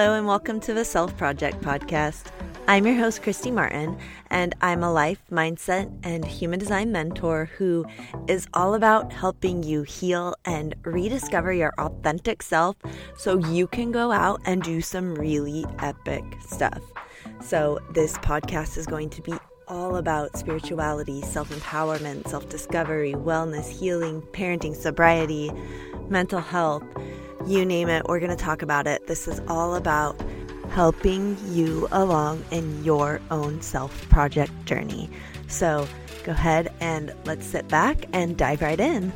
Hello, and welcome to the Self Project Podcast. I'm your host, Kristy Martin, and I'm a life, mindset, and human design mentor who is all about helping you heal and rediscover your authentic self so you can go out and do some really epic stuff. So, this podcast is going to be all about spirituality, self empowerment, self discovery, wellness, healing, parenting, sobriety, mental health you name it, we're going to talk about it. This is all about helping you along in your own self project journey. So go ahead and let's sit back and dive right in.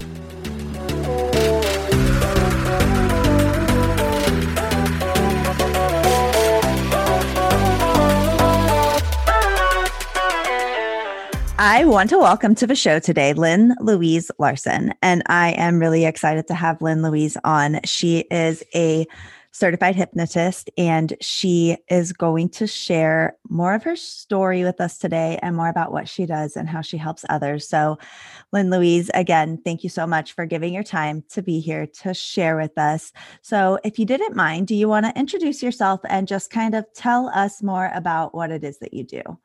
I want to welcome to the show today Lynn Louise Larson. And I am really excited to have Lynn Louise on. She is a certified hypnotist and she is going to share more of her story with us today and more about what she does and how she helps others. So, Lynn Louise, again, thank you so much for giving your time to be here to share with us. So, if you didn't mind, do you want to introduce yourself and just kind of tell us more about what it is that you do?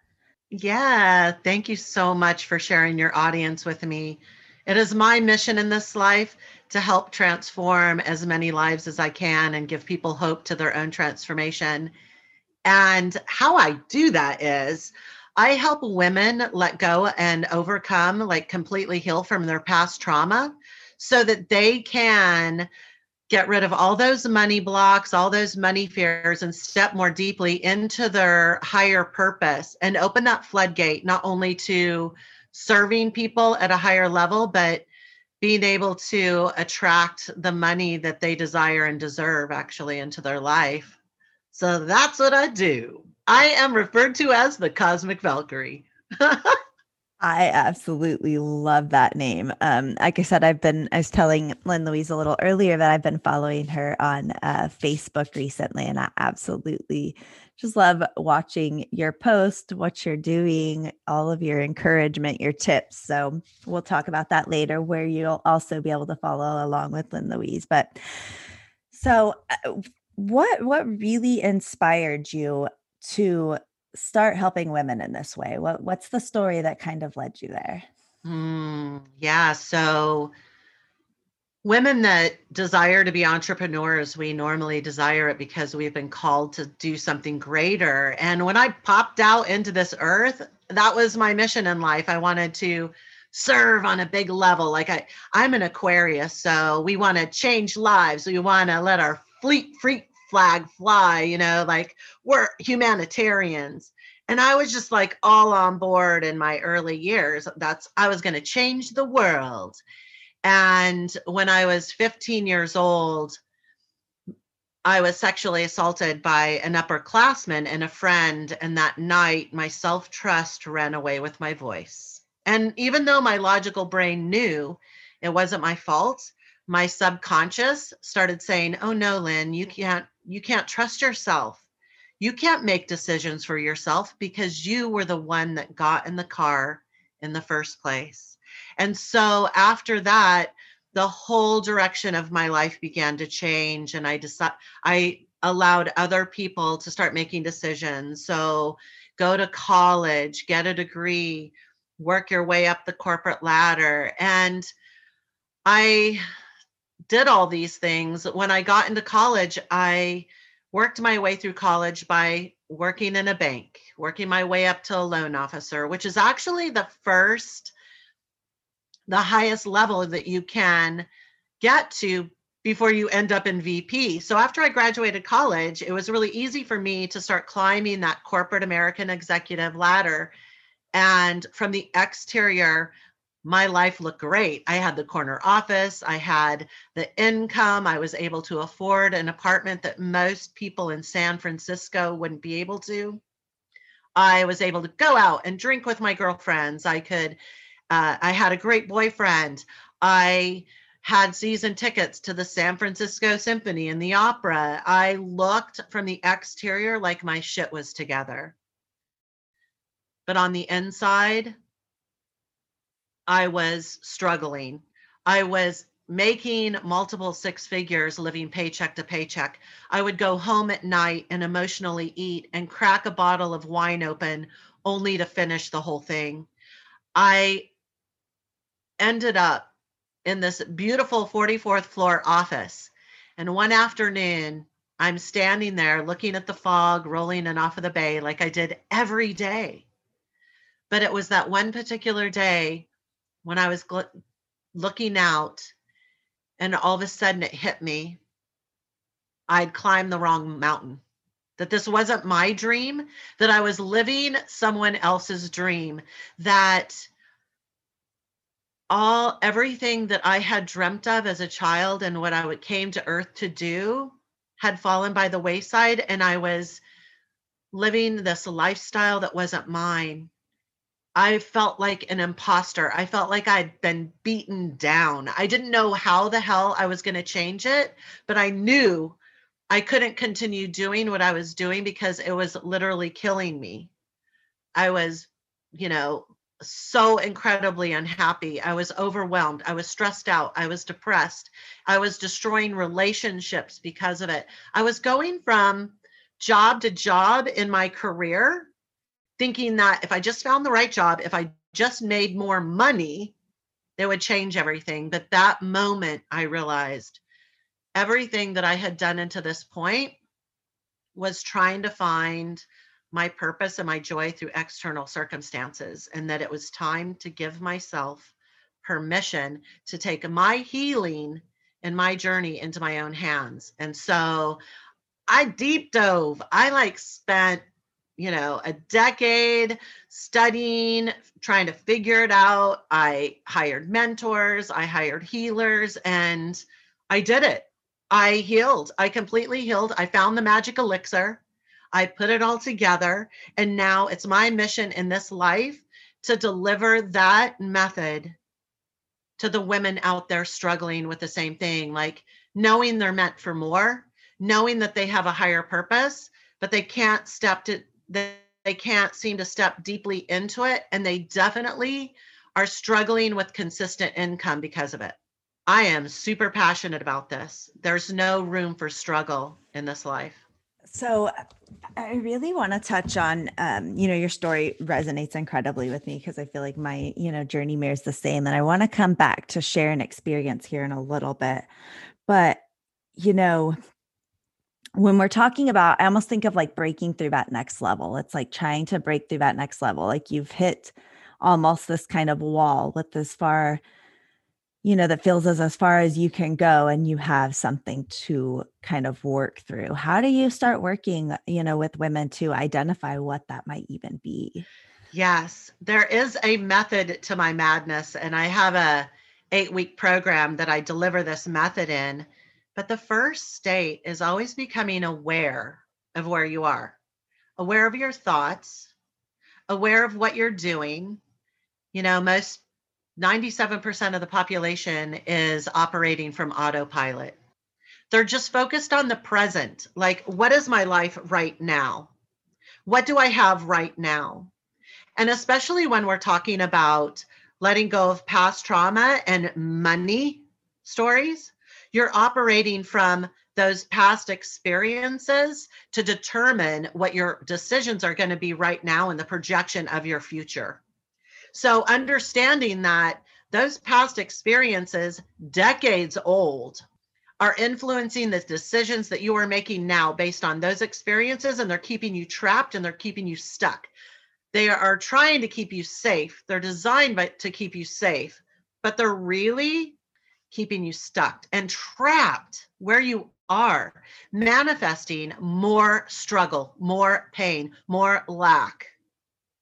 Yeah, thank you so much for sharing your audience with me. It is my mission in this life to help transform as many lives as I can and give people hope to their own transformation. And how I do that is I help women let go and overcome, like completely heal from their past trauma so that they can get rid of all those money blocks, all those money fears, and step more deeply into their higher purpose and open that floodgate, not only to serving people at a higher level, but being able to attract the money that they desire and deserve actually into their life. So that's what I do. I am referred to as the Cosmic Valkyrie. I absolutely love that name. Um, like I said, I've been, I was telling Lynn Louise a little earlier that I've been following her on uh, Facebook recently, and I absolutely just love watching your post, what you're doing, all of your encouragement, your tips. So we'll talk about that later, where you'll also be able to follow along with Lynn Louise. But so, uh, what what really inspired you to start helping women in this way? What what's the story that kind of led you there? Mm, yeah, so women that desire to be entrepreneurs, we normally desire it because we've been called to do something greater. And when I popped out into this earth, that was my mission in life. I wanted to serve on a big level. Like I, I'm an Aquarius, so we want to change lives. We want to let our fleet freak flag fly, you know, like we're humanitarians. And I was just like all on board in my early years. That's I was going to change the world. And when I was 15 years old, I was sexually assaulted by an upperclassman and a friend. And that night, my self trust ran away with my voice. And even though my logical brain knew it wasn't my fault, my subconscious started saying, "Oh no, Lynn, you can't you can't trust yourself. You can't make decisions for yourself because you were the one that got in the car in the first place." And so after that, the whole direction of my life began to change and I decided I allowed other people to start making decisions. So go to college, get a degree, work your way up the corporate ladder and I did all these things. When I got into college, I worked my way through college by working in a bank, working my way up to a loan officer, which is actually the first, the highest level that you can get to before you end up in VP. So after I graduated college, it was really easy for me to start climbing that corporate American executive ladder. And from the exterior, my life looked great. I had the corner office, I had the income, I was able to afford an apartment that most people in San Francisco wouldn't be able to. I was able to go out and drink with my girlfriends. I could, uh, I had a great boyfriend. I had season tickets to the San Francisco Symphony and the opera. I looked from the exterior like my shit was together. But on the inside, I was struggling. I was making multiple six figures, living paycheck to paycheck, I would go home at night and emotionally eat and crack a bottle of wine open only to finish the whole thing. I ended up in this beautiful 44th floor office. And one afternoon, I'm standing there looking at the fog rolling in off of the bay like I did every day. But it was that one particular day when I was gl- looking out and all of a sudden it hit me. I'd climbed the wrong mountain. That this wasn't my dream, that I was living someone else's dream, that all everything that I had dreamt of as a child and what I came to earth to do had fallen by the wayside and I was living this lifestyle that wasn't mine. I felt like an imposter. I felt like I'd been beaten down. I didn't know how the hell I was going to change it, but I knew I couldn't continue doing what I was doing because it was literally killing me. I was, you know, so incredibly unhappy. I was overwhelmed. I was stressed out. I was depressed. I was destroying relationships because of it. I was going from job to job in my career, thinking that if I just found the right job, if I just made more money, it would change everything. But that moment, I realized everything that I had done into this point was trying to find my purpose and my joy through external circumstances, and that it was time to give myself permission to take my healing and my journey into my own hands. And so I deep dove. I like spent, you know, a decade studying, trying to figure it out. I hired mentors, I hired healers, and I did it. I healed. I completely healed. I found the magic elixir. I put it all together. And now it's my mission in this life to deliver that method to the women out there struggling with the same thing, like knowing they're meant for more, knowing that they have a higher purpose, but they can't step to, they they can't seem to step deeply into it. And they definitely are struggling with consistent income because of it. I am super passionate about this. There's no room for struggle in this life. So I really want to touch on, um, you know, your story resonates incredibly with me because I feel like my, you know, journey mirrors the same. And I want to come back to share an experience here in a little bit. But, you know, when we're talking about, I almost think of like breaking through that next level. It's like trying to break through that next level. Like you've hit almost this kind of wall with this far you know that feels as as far as you can go and you have something to kind of work through how do you start working you know with women to identify what that might even be yes there is a method to my madness and i have a eight week program that i deliver this method in but the first state is always becoming aware of where you are aware of your thoughts aware of what you're doing you know most 97% of the population is operating from autopilot. They're just focused on the present. Like, what is my life right now? What do I have right now? And especially when we're talking about letting go of past trauma and money stories, you're operating from those past experiences to determine what your decisions are going to be right now and the projection of your future. So understanding that those past experiences, decades old, are influencing the decisions that you are making now based on those experiences, and they're keeping you trapped and they're keeping you stuck. They are trying to keep you safe. They're designed by, to keep you safe, but they're really keeping you stuck and trapped where you are, manifesting more struggle, more pain, more lack.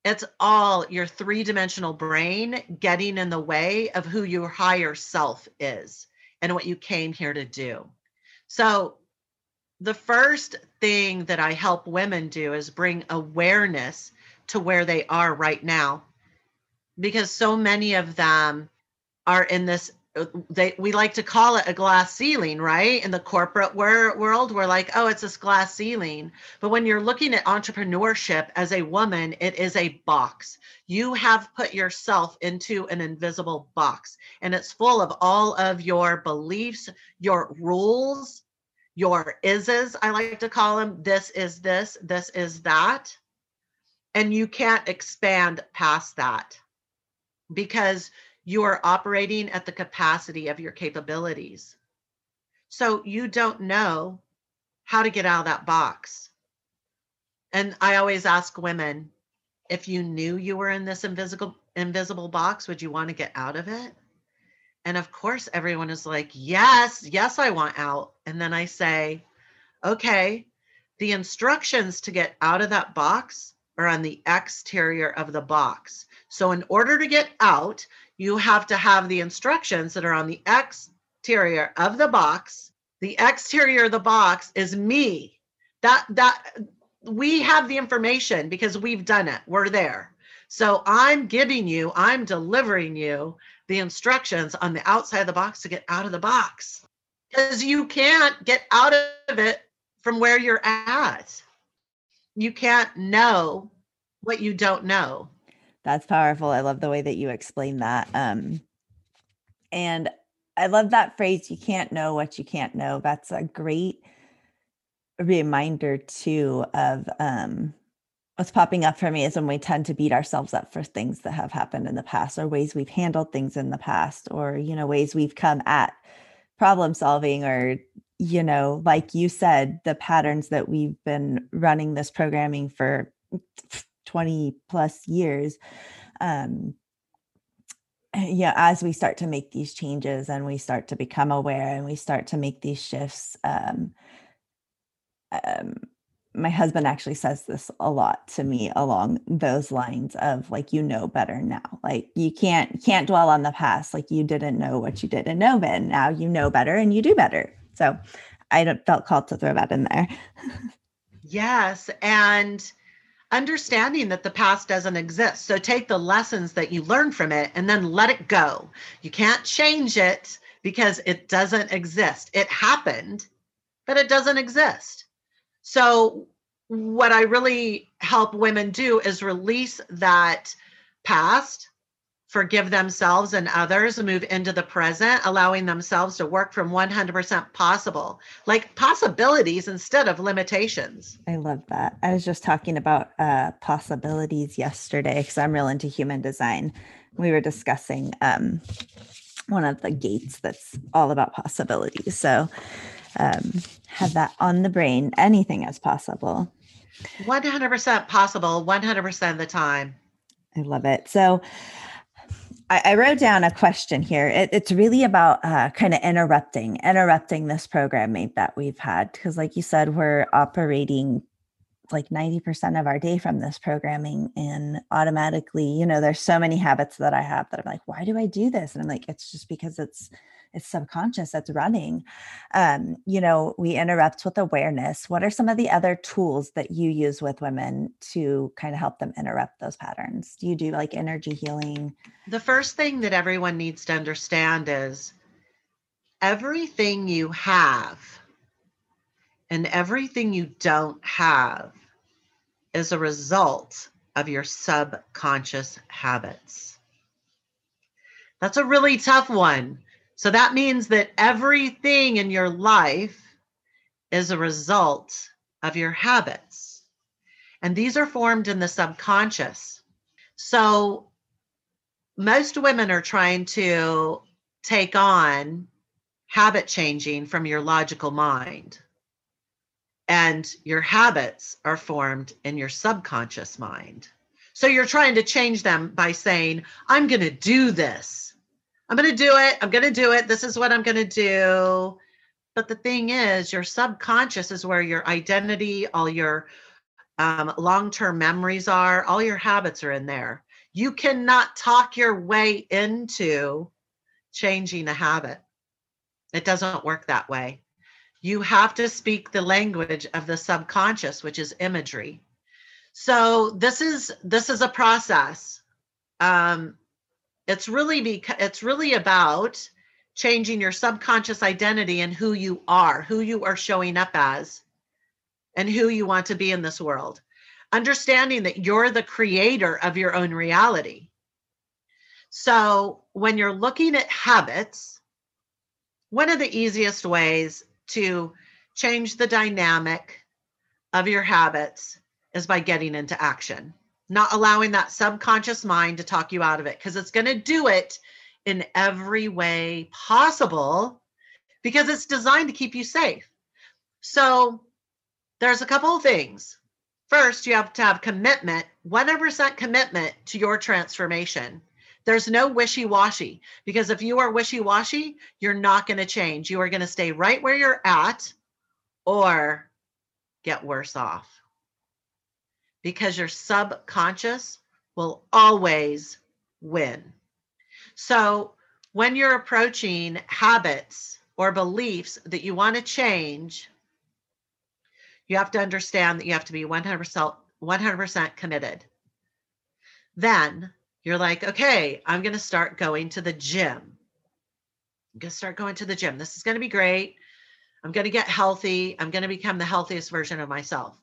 It's all your three dimensional brain getting in the way of who your higher self is and what you came here to do. So, the first thing that I help women do is bring awareness to where they are right now because so many of them are in this they we like to call it a glass ceiling right? In the corporate wor- world we're like oh it's this glass ceiling. But when you're looking at entrepreneurship as a woman it is a box. You have put yourself into an invisible box and it's full of all of your beliefs your rules your ises i like to call them this is this this is that. And you can't expand past that because you are operating at the capacity of your capabilities. So you don't know how to get out of that box. And I always ask women if you knew you were in this invisible invisible box, would you want to get out of it? And of course, everyone is like, yes, yes, I want out. And then I say, okay, the instructions to get out of that box are on the exterior of the box. So, in order to get out, you have to have the instructions that are on the exterior of the box. The exterior of the box is me. That that we have the information because we've done it. We're there. So I'm giving you, I'm delivering you the instructions on the outside of the box to get out of the box. Because you can't get out of it from where you're at. You can't know what you don't know. That's powerful. I love the way that you explain that. Um, and I love that phrase, you can't know what you can't know. That's a great reminder too of um what's popping up for me is when we tend to beat ourselves up for things that have happened in the past or ways we've handled things in the past or you know ways we've come at problem solving or you know like you said the patterns that we've been running this programming for 20 plus years um yeah as we start to make these changes and we start to become aware and we start to make these shifts um, um my husband actually says this a lot to me along those lines of like you know better now. Like you can't can't dwell on the past. Like you didn't know what you didn't know then now you know better and you do better. So i felt called to throw that in there. Yes and understanding that the past doesn't exist. So take the lessons that you learn from it and then let it go. You can't change it because it doesn't exist. It happened, but it doesn't exist. So, what I really help women do is release that past forgive themselves and others, move into the present, allowing themselves to work from 100% possible, like possibilities instead of limitations. I love that. I was just talking about uh, possibilities yesterday because I'm real into human design. We were discussing um, one of the gates that's all about possibilities. So, um, have that on the brain. Anything is possible. 100% possible, 100% of the time. I love it. So, I, I wrote down a question here. It, it's really about uh, kind of interrupting, interrupting this programming that we've had. Because, like you said, we're operating like 90% of our day from this programming and automatically you know there's so many habits that i have that i'm like why do i do this and i'm like it's just because it's it's subconscious that's running um, you know we interrupt with awareness. What are some of the other tools that you use with women to kind of help them interrupt those patterns? Do you do like energy healing? The first thing that everyone needs to understand is everything you have and everything you don't have is a result of your subconscious habits. That's a really tough one so that means that everything in your life is a result of your habits. And these are formed in the subconscious. So most women are trying to take on habit changing from your logical mind. And your habits are formed in your subconscious mind. So you're trying to change them by saying, I'm going to do this I'm going to do it. I'm going to do it. This is what I'm going to do. But the thing is, your subconscious is where your identity, all your um, long term memories are, all your habits are in there. You cannot talk your way into changing a habit. It doesn't work that way. You have to speak the language of the subconscious, which is imagery. So this is this is a process. Um, it's really because it's really about changing your subconscious identity and who you are, who you are showing up as, and who you want to be in this world. Understanding that you're the creator of your own reality. So, when you're looking at habits, one of the easiest ways to change the dynamic of your habits is by getting into action, not allowing that subconscious mind to talk you out of it because it's going to do it in every way possible because it's designed to keep you safe. So there's a couple of things. First, you have to have commitment, 100% commitment to your transformation. There's no wishy washy because if you are wishy washy, you're not going to change. You are going to stay right where you're at or get worse off because your subconscious will always win. So when you're approaching habits or beliefs that you want to change, you have to understand that you have to be 100% 100% committed. Then you're like, okay, I'm going to start going to the gym. I'm going to start going to the gym. This is going to be great. I'm going to get healthy. I'm going to become the healthiest version of myself.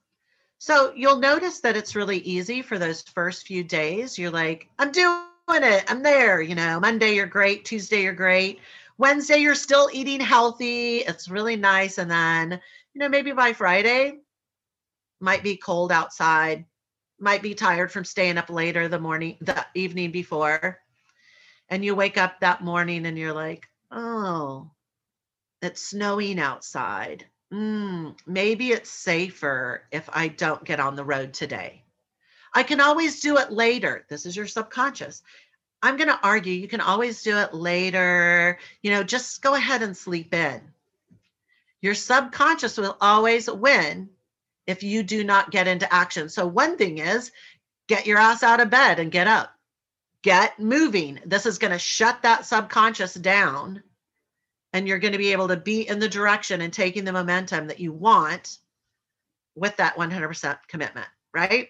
So you'll notice that it's really easy for those first few days. You're like, I'm doing it. I'm there. You know, Monday, you're great. Tuesday, you're great. Wednesday, you're still eating healthy. It's really nice. And then, you know, maybe by Friday, might be cold outside, might be tired from staying up later the morning, the evening before. And you wake up that morning and you're like, oh, it's snowing outside mm, maybe it's safer if I don't get on the road today. I can always do it later. This is your subconscious. I'm going to argue you can always do it later. You know, just go ahead and sleep in. Your subconscious will always win if you do not get into action. So, one thing is get your ass out of bed and get up, get moving. This is going to shut that subconscious down and you're going to be able to be in the direction and taking the momentum that you want with that 100% commitment, right?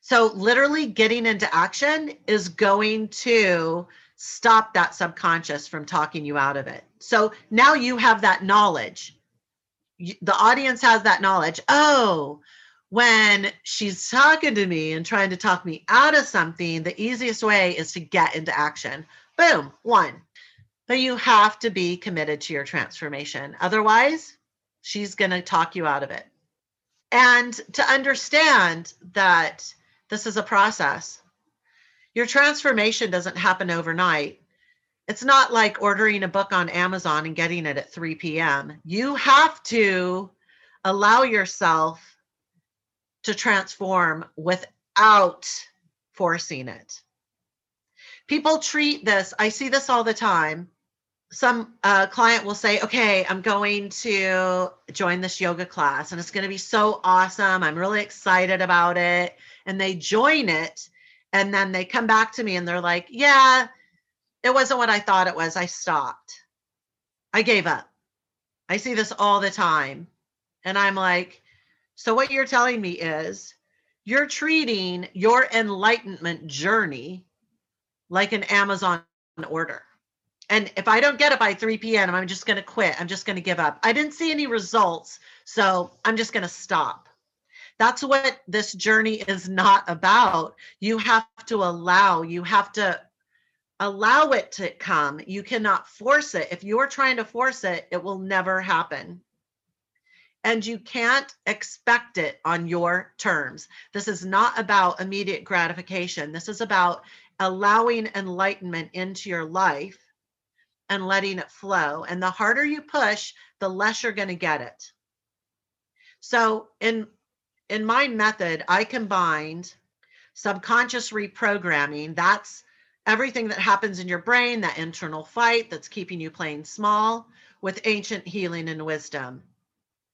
So, literally getting into action is going to stop that subconscious from talking you out of it. So now you have that knowledge. The audience has that knowledge. Oh, when she's talking to me and trying to talk me out of something, the easiest way is to get into action. Boom, one. But you have to be committed to your transformation. Otherwise, she's going to talk you out of it. And to understand that this is a process, your transformation doesn't happen overnight. It's not like ordering a book on Amazon and getting it at 3 p.m. You have to allow yourself to transform without forcing it. People treat this, I see this all the time some uh, client will say, okay, I'm going to join this yoga class and it's going to be so awesome. I'm really excited about it. And they join it. And then they come back to me and they're like, yeah, it wasn't what I thought it was. I stopped. I gave up. I see this all the time. And I'm like, so what you're telling me is you're treating your enlightenment journey like an Amazon order and if I don't get it by 3 p.m., I'm just going to quit. I'm just going to give up. I didn't see any results. So I'm just going to stop. That's what this journey is not about. You have to allow, you have to allow it to come. You cannot force it. If you're trying to force it, it will never happen. And you can't expect it on your terms. This is not about immediate gratification. This is about allowing enlightenment into your life and letting it flow. And the harder you push, the less you're going to get it. So in in my method, I combined subconscious reprogramming. That's everything that happens in your brain, that internal fight that's keeping you playing small, with ancient healing and wisdom.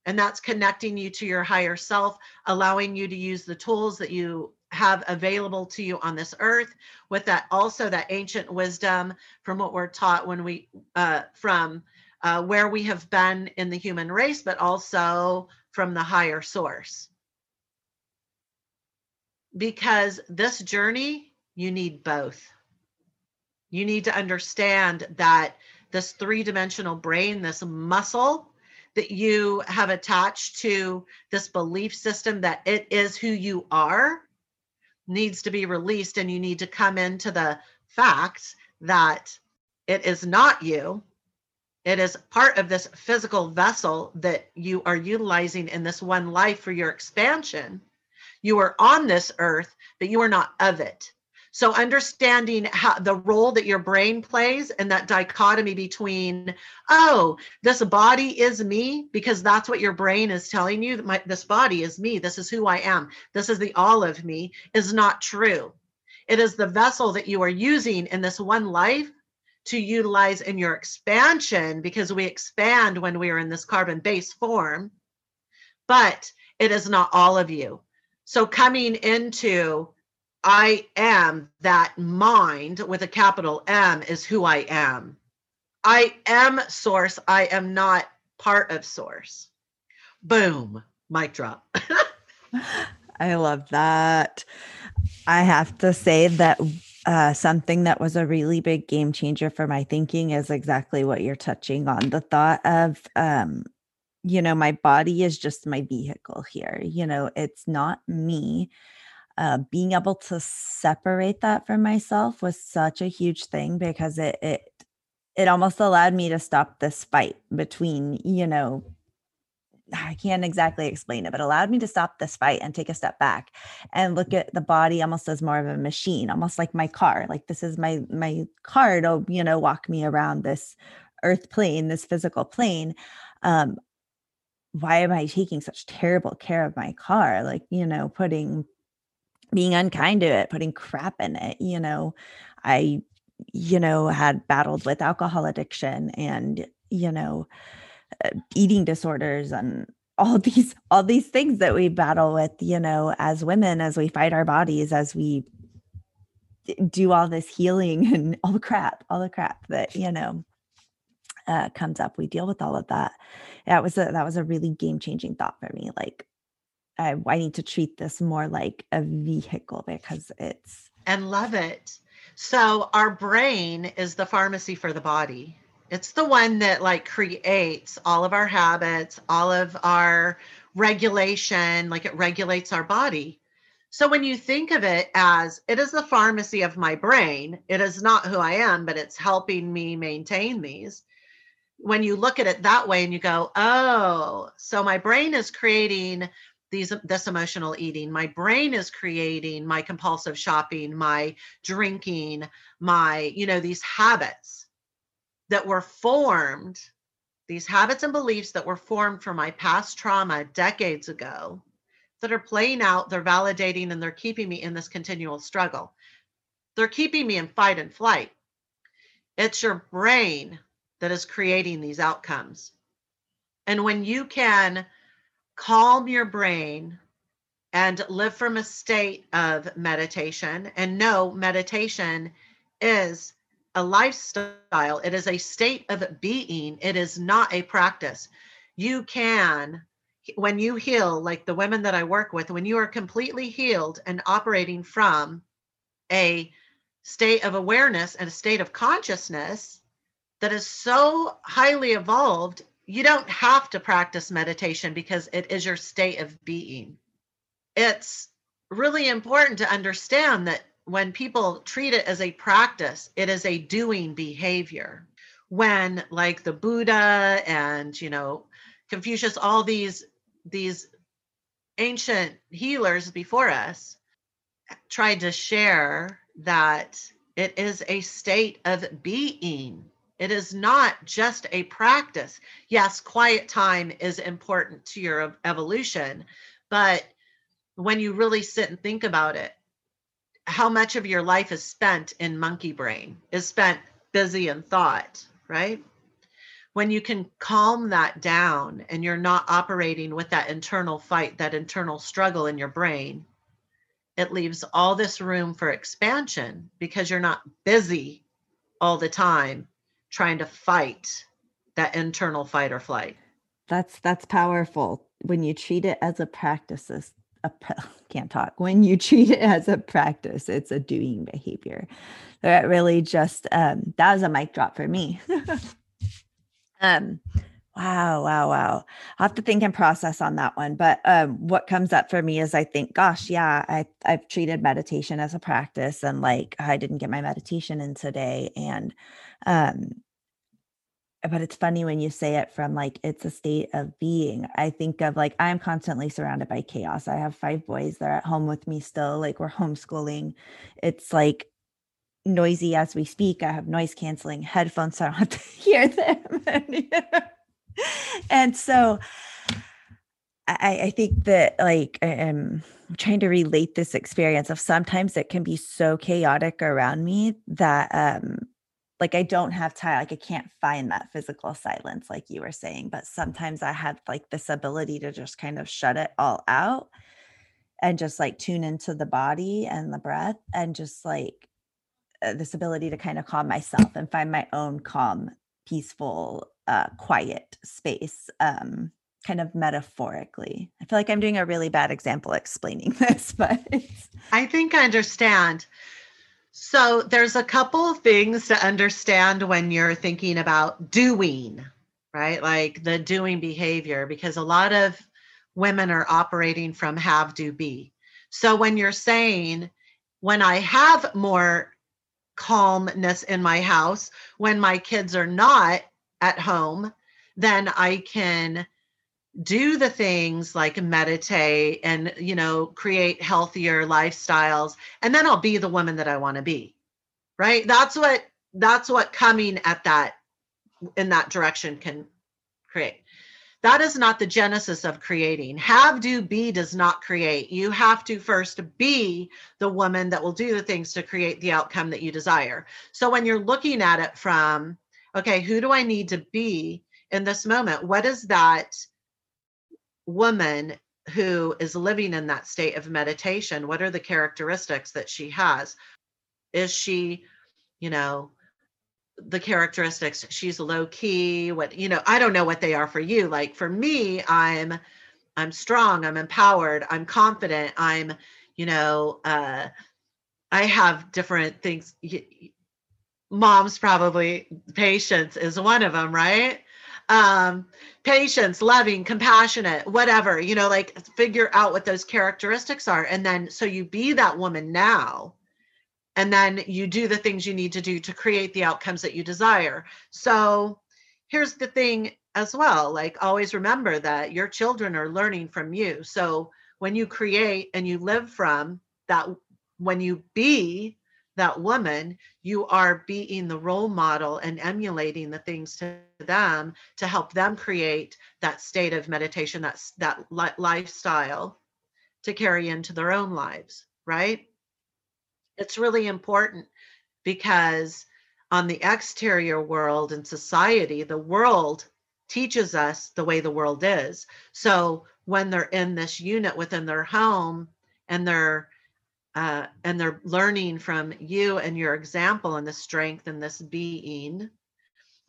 And that's connecting you to your higher self, allowing you to use the tools that you have available to you on this earth with that also that ancient wisdom from what we're taught when we uh, from uh, where we have been in the human race but also from the higher source. Because this journey you need both. You need to understand that this three dimensional brain, this muscle that you have attached to this belief system that it is who you are needs to be released and you need to come into the fact that it is not you. It is part of this physical vessel that you are utilizing in this one life for your expansion. You are on this earth but you are not of it so understanding how the role that your brain plays and that dichotomy between, oh, this body is me, because that's what your brain is telling you that my, this body is me. This is who I am. This is the all of me is not true. It is the vessel that you are using in this one life to utilize in your expansion because we expand when we are in this carbon base form, but it is not all of you. So coming into I am that mind with a capital M is who I am. I am source. I am not part of source. Boom, mic drop. I love that. I have to say that uh, something that was a really big game changer for my thinking is exactly what you're touching on the thought of, um, you know, my body is just my vehicle here. You know, it's not me uh, being able to separate that from myself was such a huge thing because it it it almost allowed me to stop this fight between you know I can't exactly explain it, but allowed me to stop this fight and take a step back and look at the body almost as more of a machine, almost like my car. Like this is my my car to you know walk me around this earth plane, this physical plane. Um, why am I taking such terrible care of my car? Like you know, putting being unkind to it, putting crap in it. You know, I, you know, had battled with alcohol addiction and, you know, uh, eating disorders and all these all these things that we battle with you know as women as we fight our bodies as we do all this healing and all the crap all the crap that you know uh, comes up we deal with all of that that was a that was a really game changing thought for me like I, I need to treat this more like a vehicle because it's and love it. So our brain is the pharmacy for the body. It's the one that like creates all of our habits, all of our regulation, like it regulates our body. So when you think of it as it is the pharmacy of my brain, it is not who I am, but it's helping me maintain these. When you look at it that way and you go, oh, so my brain is creating these this emotional eating. My brain is creating my compulsive shopping my drinking my you know these habits that were formed these habits and beliefs that were formed from my past trauma decades ago that are playing out they're validating and they're keeping me in this continual struggle. They're keeping me in fight and flight. It's your brain that is creating these outcomes. And when you can calm your brain and live from a state of meditation. And no, meditation is a lifestyle, it is a state of being, it is not a practice. You can, when you heal, like the women that I work with, when you are completely healed and operating from a state of awareness and a state of consciousness that is so highly evolved you don't have to practice meditation because it is your state of being. It's really important to understand that when people treat it as a practice, it is a doing behavior. When like the Buddha and, you know, Confucius, all these these ancient healers before us tried to share that it is a state of being it is not just a practice. Yes, quiet time is important to your evolution, but when you really sit and think about it, how much of your life is spent in monkey brain, is spent busy in thought, right? When you can calm that down and you're not operating with that internal fight, that internal struggle in your brain, it leaves all this room for expansion because you're not busy all the time trying to fight that internal fight or flight. That's that's powerful when you treat it as a practice. A can't talk. When you treat it as a practice, it's a doing behavior. That really just um, that was a mic drop for me. Um, wow, wow, wow. I'll have to think and process on that one. But um, what comes up for me is I think, gosh, yeah, I I've treated meditation as a practice, and like I didn't get my meditation in today, and um, but it's funny when you say it from like it's a state of being. I think of like I'm constantly surrounded by chaos. I have five boys, they're at home with me still, like we're homeschooling. It's like noisy as we speak. I have noise canceling headphones so I don't have to hear them. and so I, I think that like I'm trying to relate this experience of sometimes it can be so chaotic around me that um like I don't have time, like I can't find that physical silence, like you were saying. But sometimes I have like this ability to just kind of shut it all out and just like tune into the body and the breath and just like uh, this ability to kind of calm myself and find my own calm, peaceful, uh, quiet space. Um, kind of metaphorically. I feel like I'm doing a really bad example explaining this, but I think I understand. So there's a couple of things to understand when you're thinking about doing, right? Like the doing behavior, because a lot of women are operating from have, do, be. So when you're saying, when I have more calmness in my house, when my kids are not at home, then I can do the things like meditate and you know create healthier lifestyles and then i'll be the woman that i want to be right? That's what that's what coming at that in that direction can create. That is not the genesis of creating. Have do be does not create. You have to first be the woman that will do the things to create the outcome that you desire. So when you're looking at it from okay who do i need to be in this moment? What is that woman who is living in that state of meditation what are the characteristics that she has? Is she you know the characteristics she's low key what you know i don't know what they are for you. Like for me i'm i'm strong i'm empowered i'm confident i'm you know uh i have different things. Mom's probably patience is one of them right um patience loving compassionate whatever you know like figure out what those characteristics are. And then so you be that woman now. And then you do the things you need to do to create the outcomes that you desire. So here's the thing as well like always remember that your children are learning from you. So when you create and you live from that when you be that woman, you are being the role model and emulating the things to them to help them create that state of meditation, that's that li- lifestyle to carry into their own lives, right? It's really important because on the exterior world and society, the world teaches us the way the world is. So when they're in this unit within their home and they're uh, and they're learning from you and your example and the strength and this being.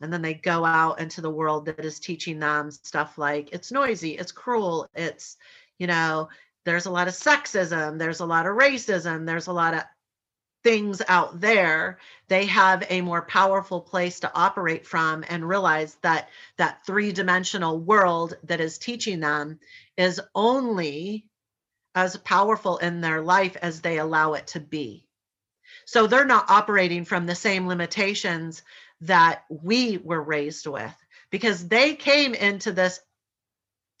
And then they go out into the world that is teaching them stuff like it's noisy it's cruel it's you know there's a lot of sexism there's a lot of racism there's a lot of things out there. They have a more powerful place to operate from and realize that that three-dimensional world that is teaching them is only as powerful in their life as they allow it to be. So they're not operating from the same limitations that we were raised with because they came into this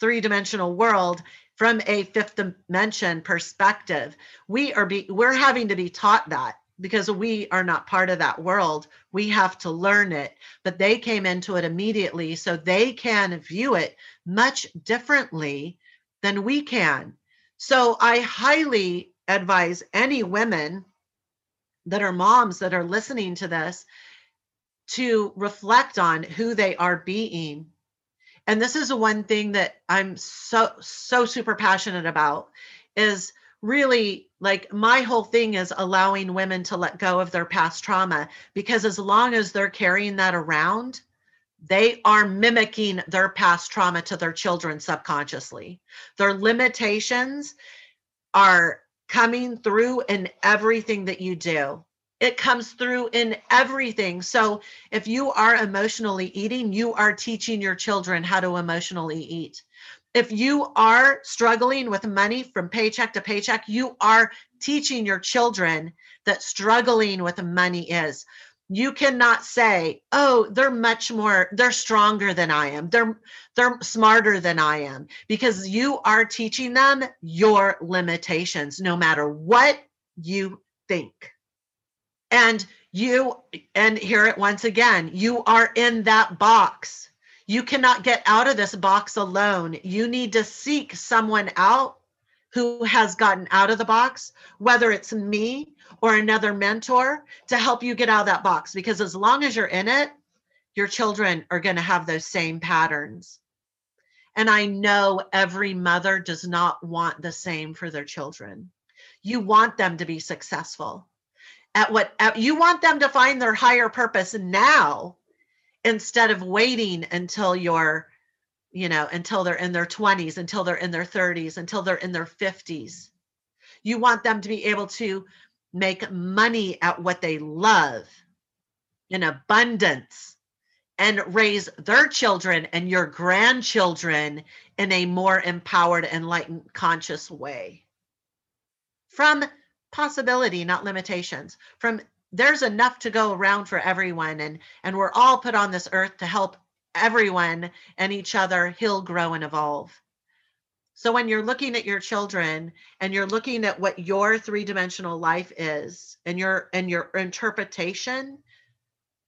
three dimensional world from a fifth dimension perspective. We are be, we're having to be taught that because we are not part of that world. We have to learn it, but they came into it immediately so they can view it much differently than we can. So I highly advise any women that are moms that are listening to this to reflect on who they are being. And this is one thing that I'm so so super passionate about is really like my whole thing is allowing women to let go of their past trauma because as long as they're carrying that around, they are mimicking their past trauma to their children subconsciously. Their limitations are coming through in everything that you do. It comes through in everything. So if you are emotionally eating, you are teaching your children how to emotionally eat. If you are struggling with money from paycheck to paycheck, you are teaching your children that struggling with money is you cannot say oh they're much more they're stronger than i am. They're they're smarter than i am. Because you are teaching them your limitations no matter what you think. And you and hear it once again you are in that box. You cannot get out of this box alone. You need to seek someone out who has gotten out of the box whether it's me or another mentor to help you get out of that box because as long as you're in it, your children are going to have those same patterns. And I know every mother does not want the same for their children. You want them to be successful at what at, you want them to find their higher purpose now instead of waiting until you're you know until they're in their 20s until they're in their 30s until they're in their 50s you want them to be able to make money at what they love in abundance and raise their children and your grandchildren in a more empowered, enlightened, conscious way. From possibility, not limitations. From there's enough to go around for everyone, and and we're all put on this earth to help everyone and each other he'll grow, and evolve. So when you're looking at your children and you're looking at what your three-dimensional life is and your and your interpretation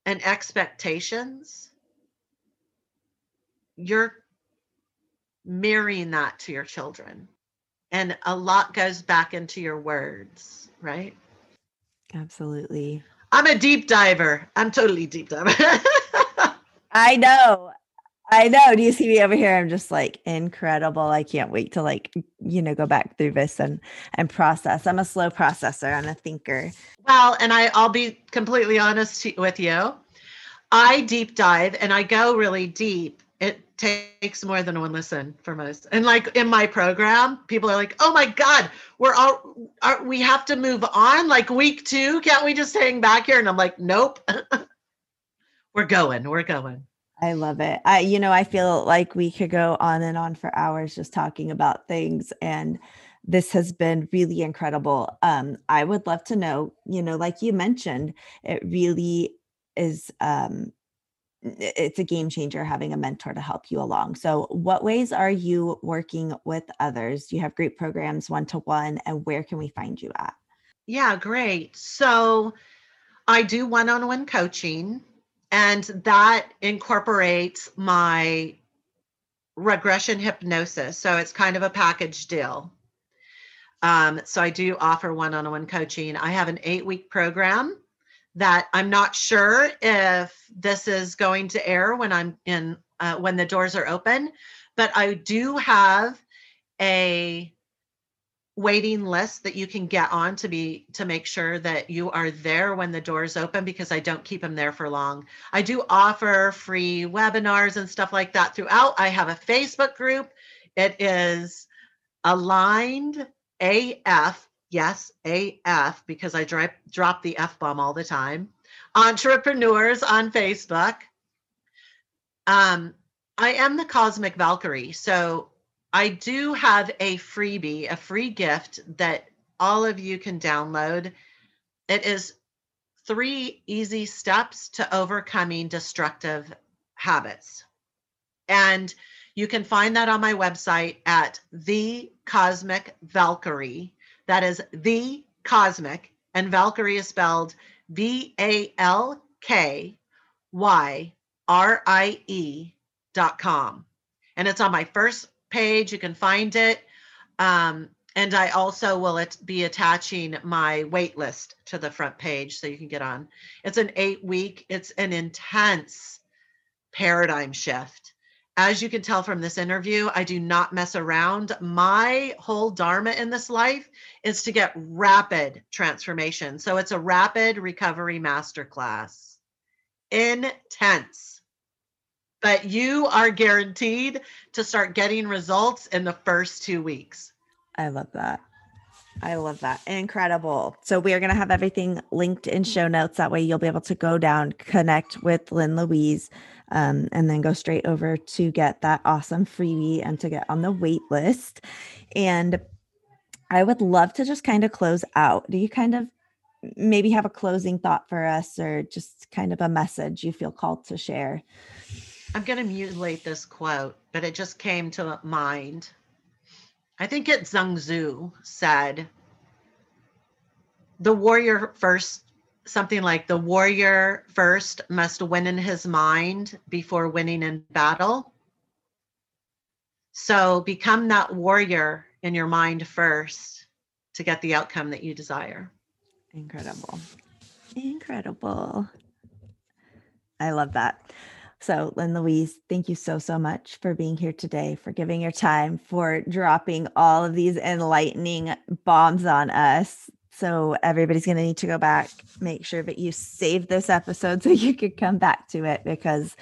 and expectations, you're mirroring that to your children. And a lot goes back into your words, right? Absolutely. I'm a deep diver. I'm totally deep diver. I know. I know. Do you see me over here? I'm just like incredible. I can't wait to like, you know, go back through this and and process. I'm a slow processor. I'm a thinker. Well, and I, I'll be completely honest with you. I deep dive and I go really deep. It takes more than one listen for most. And like in my program, people are like, "Oh my God, we're all are, we have to move on. Like week two, can't we just hang back here?" And I'm like, "Nope, we're going. We're going." I love it. I, you know, I feel like we could go on and on for hours just talking about things. And this has been really incredible. Um, I would love to know, you know, like you mentioned, it really is um it's a game changer having a mentor to help you along. So, what ways are you working with others? Do you have group programs one to one, and where can we find you at? Yeah, great. So, I do one on one coaching and that incorporates my regression hypnosis. So it's kind of a package deal. Um, so I do offer one on one coaching. I have an eight week program that I'm not sure if this is going to air when I'm in, uh, when the doors are open, but I do have a waiting list that you can get on to be to make sure that you are there when the doors open because I don't keep them there for long. I do offer free webinars and stuff like that throughout. I have a Facebook group. It is aligned AF, yes, AF because I drop drop the F bomb all the time. Entrepreneurs on Facebook. Um I am the Cosmic Valkyrie. So I do have a freebie, a free gift that all of you can download. It is three easy steps to overcoming destructive habits. And you can find that on my website at the Cosmic Valkyrie. That is the Cosmic, and Valkyrie is spelled V A L K Y R I E dot com. And it's on my first page. You can find it. Um, and I also will be attaching my wait list to the front page so you can get on. It's an eight week, it's an intense paradigm shift. As you can tell from this interview, I do not mess around. My whole dharma in this life is to get rapid transformation. So it's a rapid recovery masterclass. Intense but you are guaranteed to start getting results in the first two weeks. I love that. I love that. Incredible. So we are going to have everything linked in show notes. That way you'll be able to go down, connect with Lynn Louise, um, and then go straight over to get that awesome freebie and to get on the wait list. And I would love to just kind of close out. Do you kind of maybe have a closing thought for us or just kind of a message you feel called to share? I'm going to mutilate this quote, but it just came to mind. I think it's Zhang Zhu said, the warrior first, something like the warrior first must win in his mind before winning in battle. So become that warrior in your mind first to get the outcome that you desire. Incredible. Incredible. I love that. So, Lynn Louise, thank you so, so much for being here today, for giving your time, for dropping all of these enlightening bombs on us. So, everybody's going to need to go back, make sure that you save this episode so you could come back to it because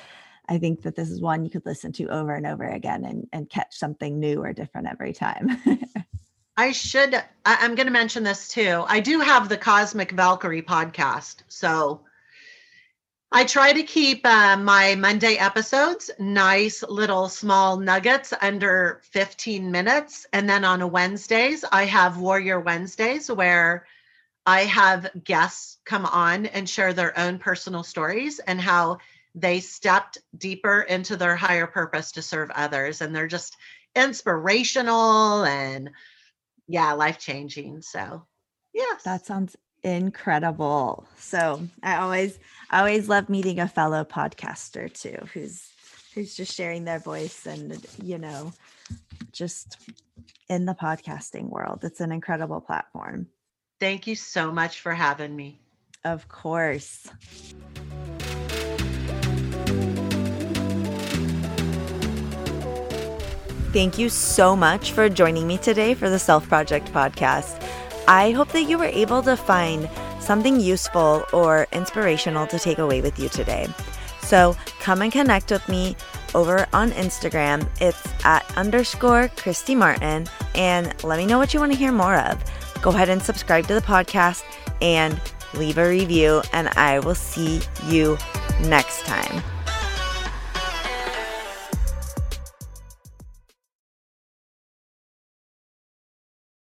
I think that this is one you could listen to over and over again and, and catch something new or different every time. I should, I, am going to mention this too. I do have the Cosmic Valkyrie podcast. So, I try to keep uh, my Monday episodes nice little small nuggets under 15 minutes. And then on Wednesdays, I have Warrior Wednesdays where I have guests come on and share their own personal stories and how they stepped deeper into their higher purpose to serve others. And they're just inspirational and, yeah, life changing. So, yes. That sounds incredible. So I always I always love meeting a fellow podcaster too who's who's just sharing their voice and you know just in the podcasting world. It's an incredible platform. Thank you so much for having me. Of course. Thank you so much for joining me today for the Self Project podcast. I hope that you were able to find something useful or inspirational to take away with you today. So come and connect with me over on Instagram. It's at underscore Kristy Martin and let me know what you want to hear more of. Go ahead and subscribe to the podcast and leave a review, and I will see you next time.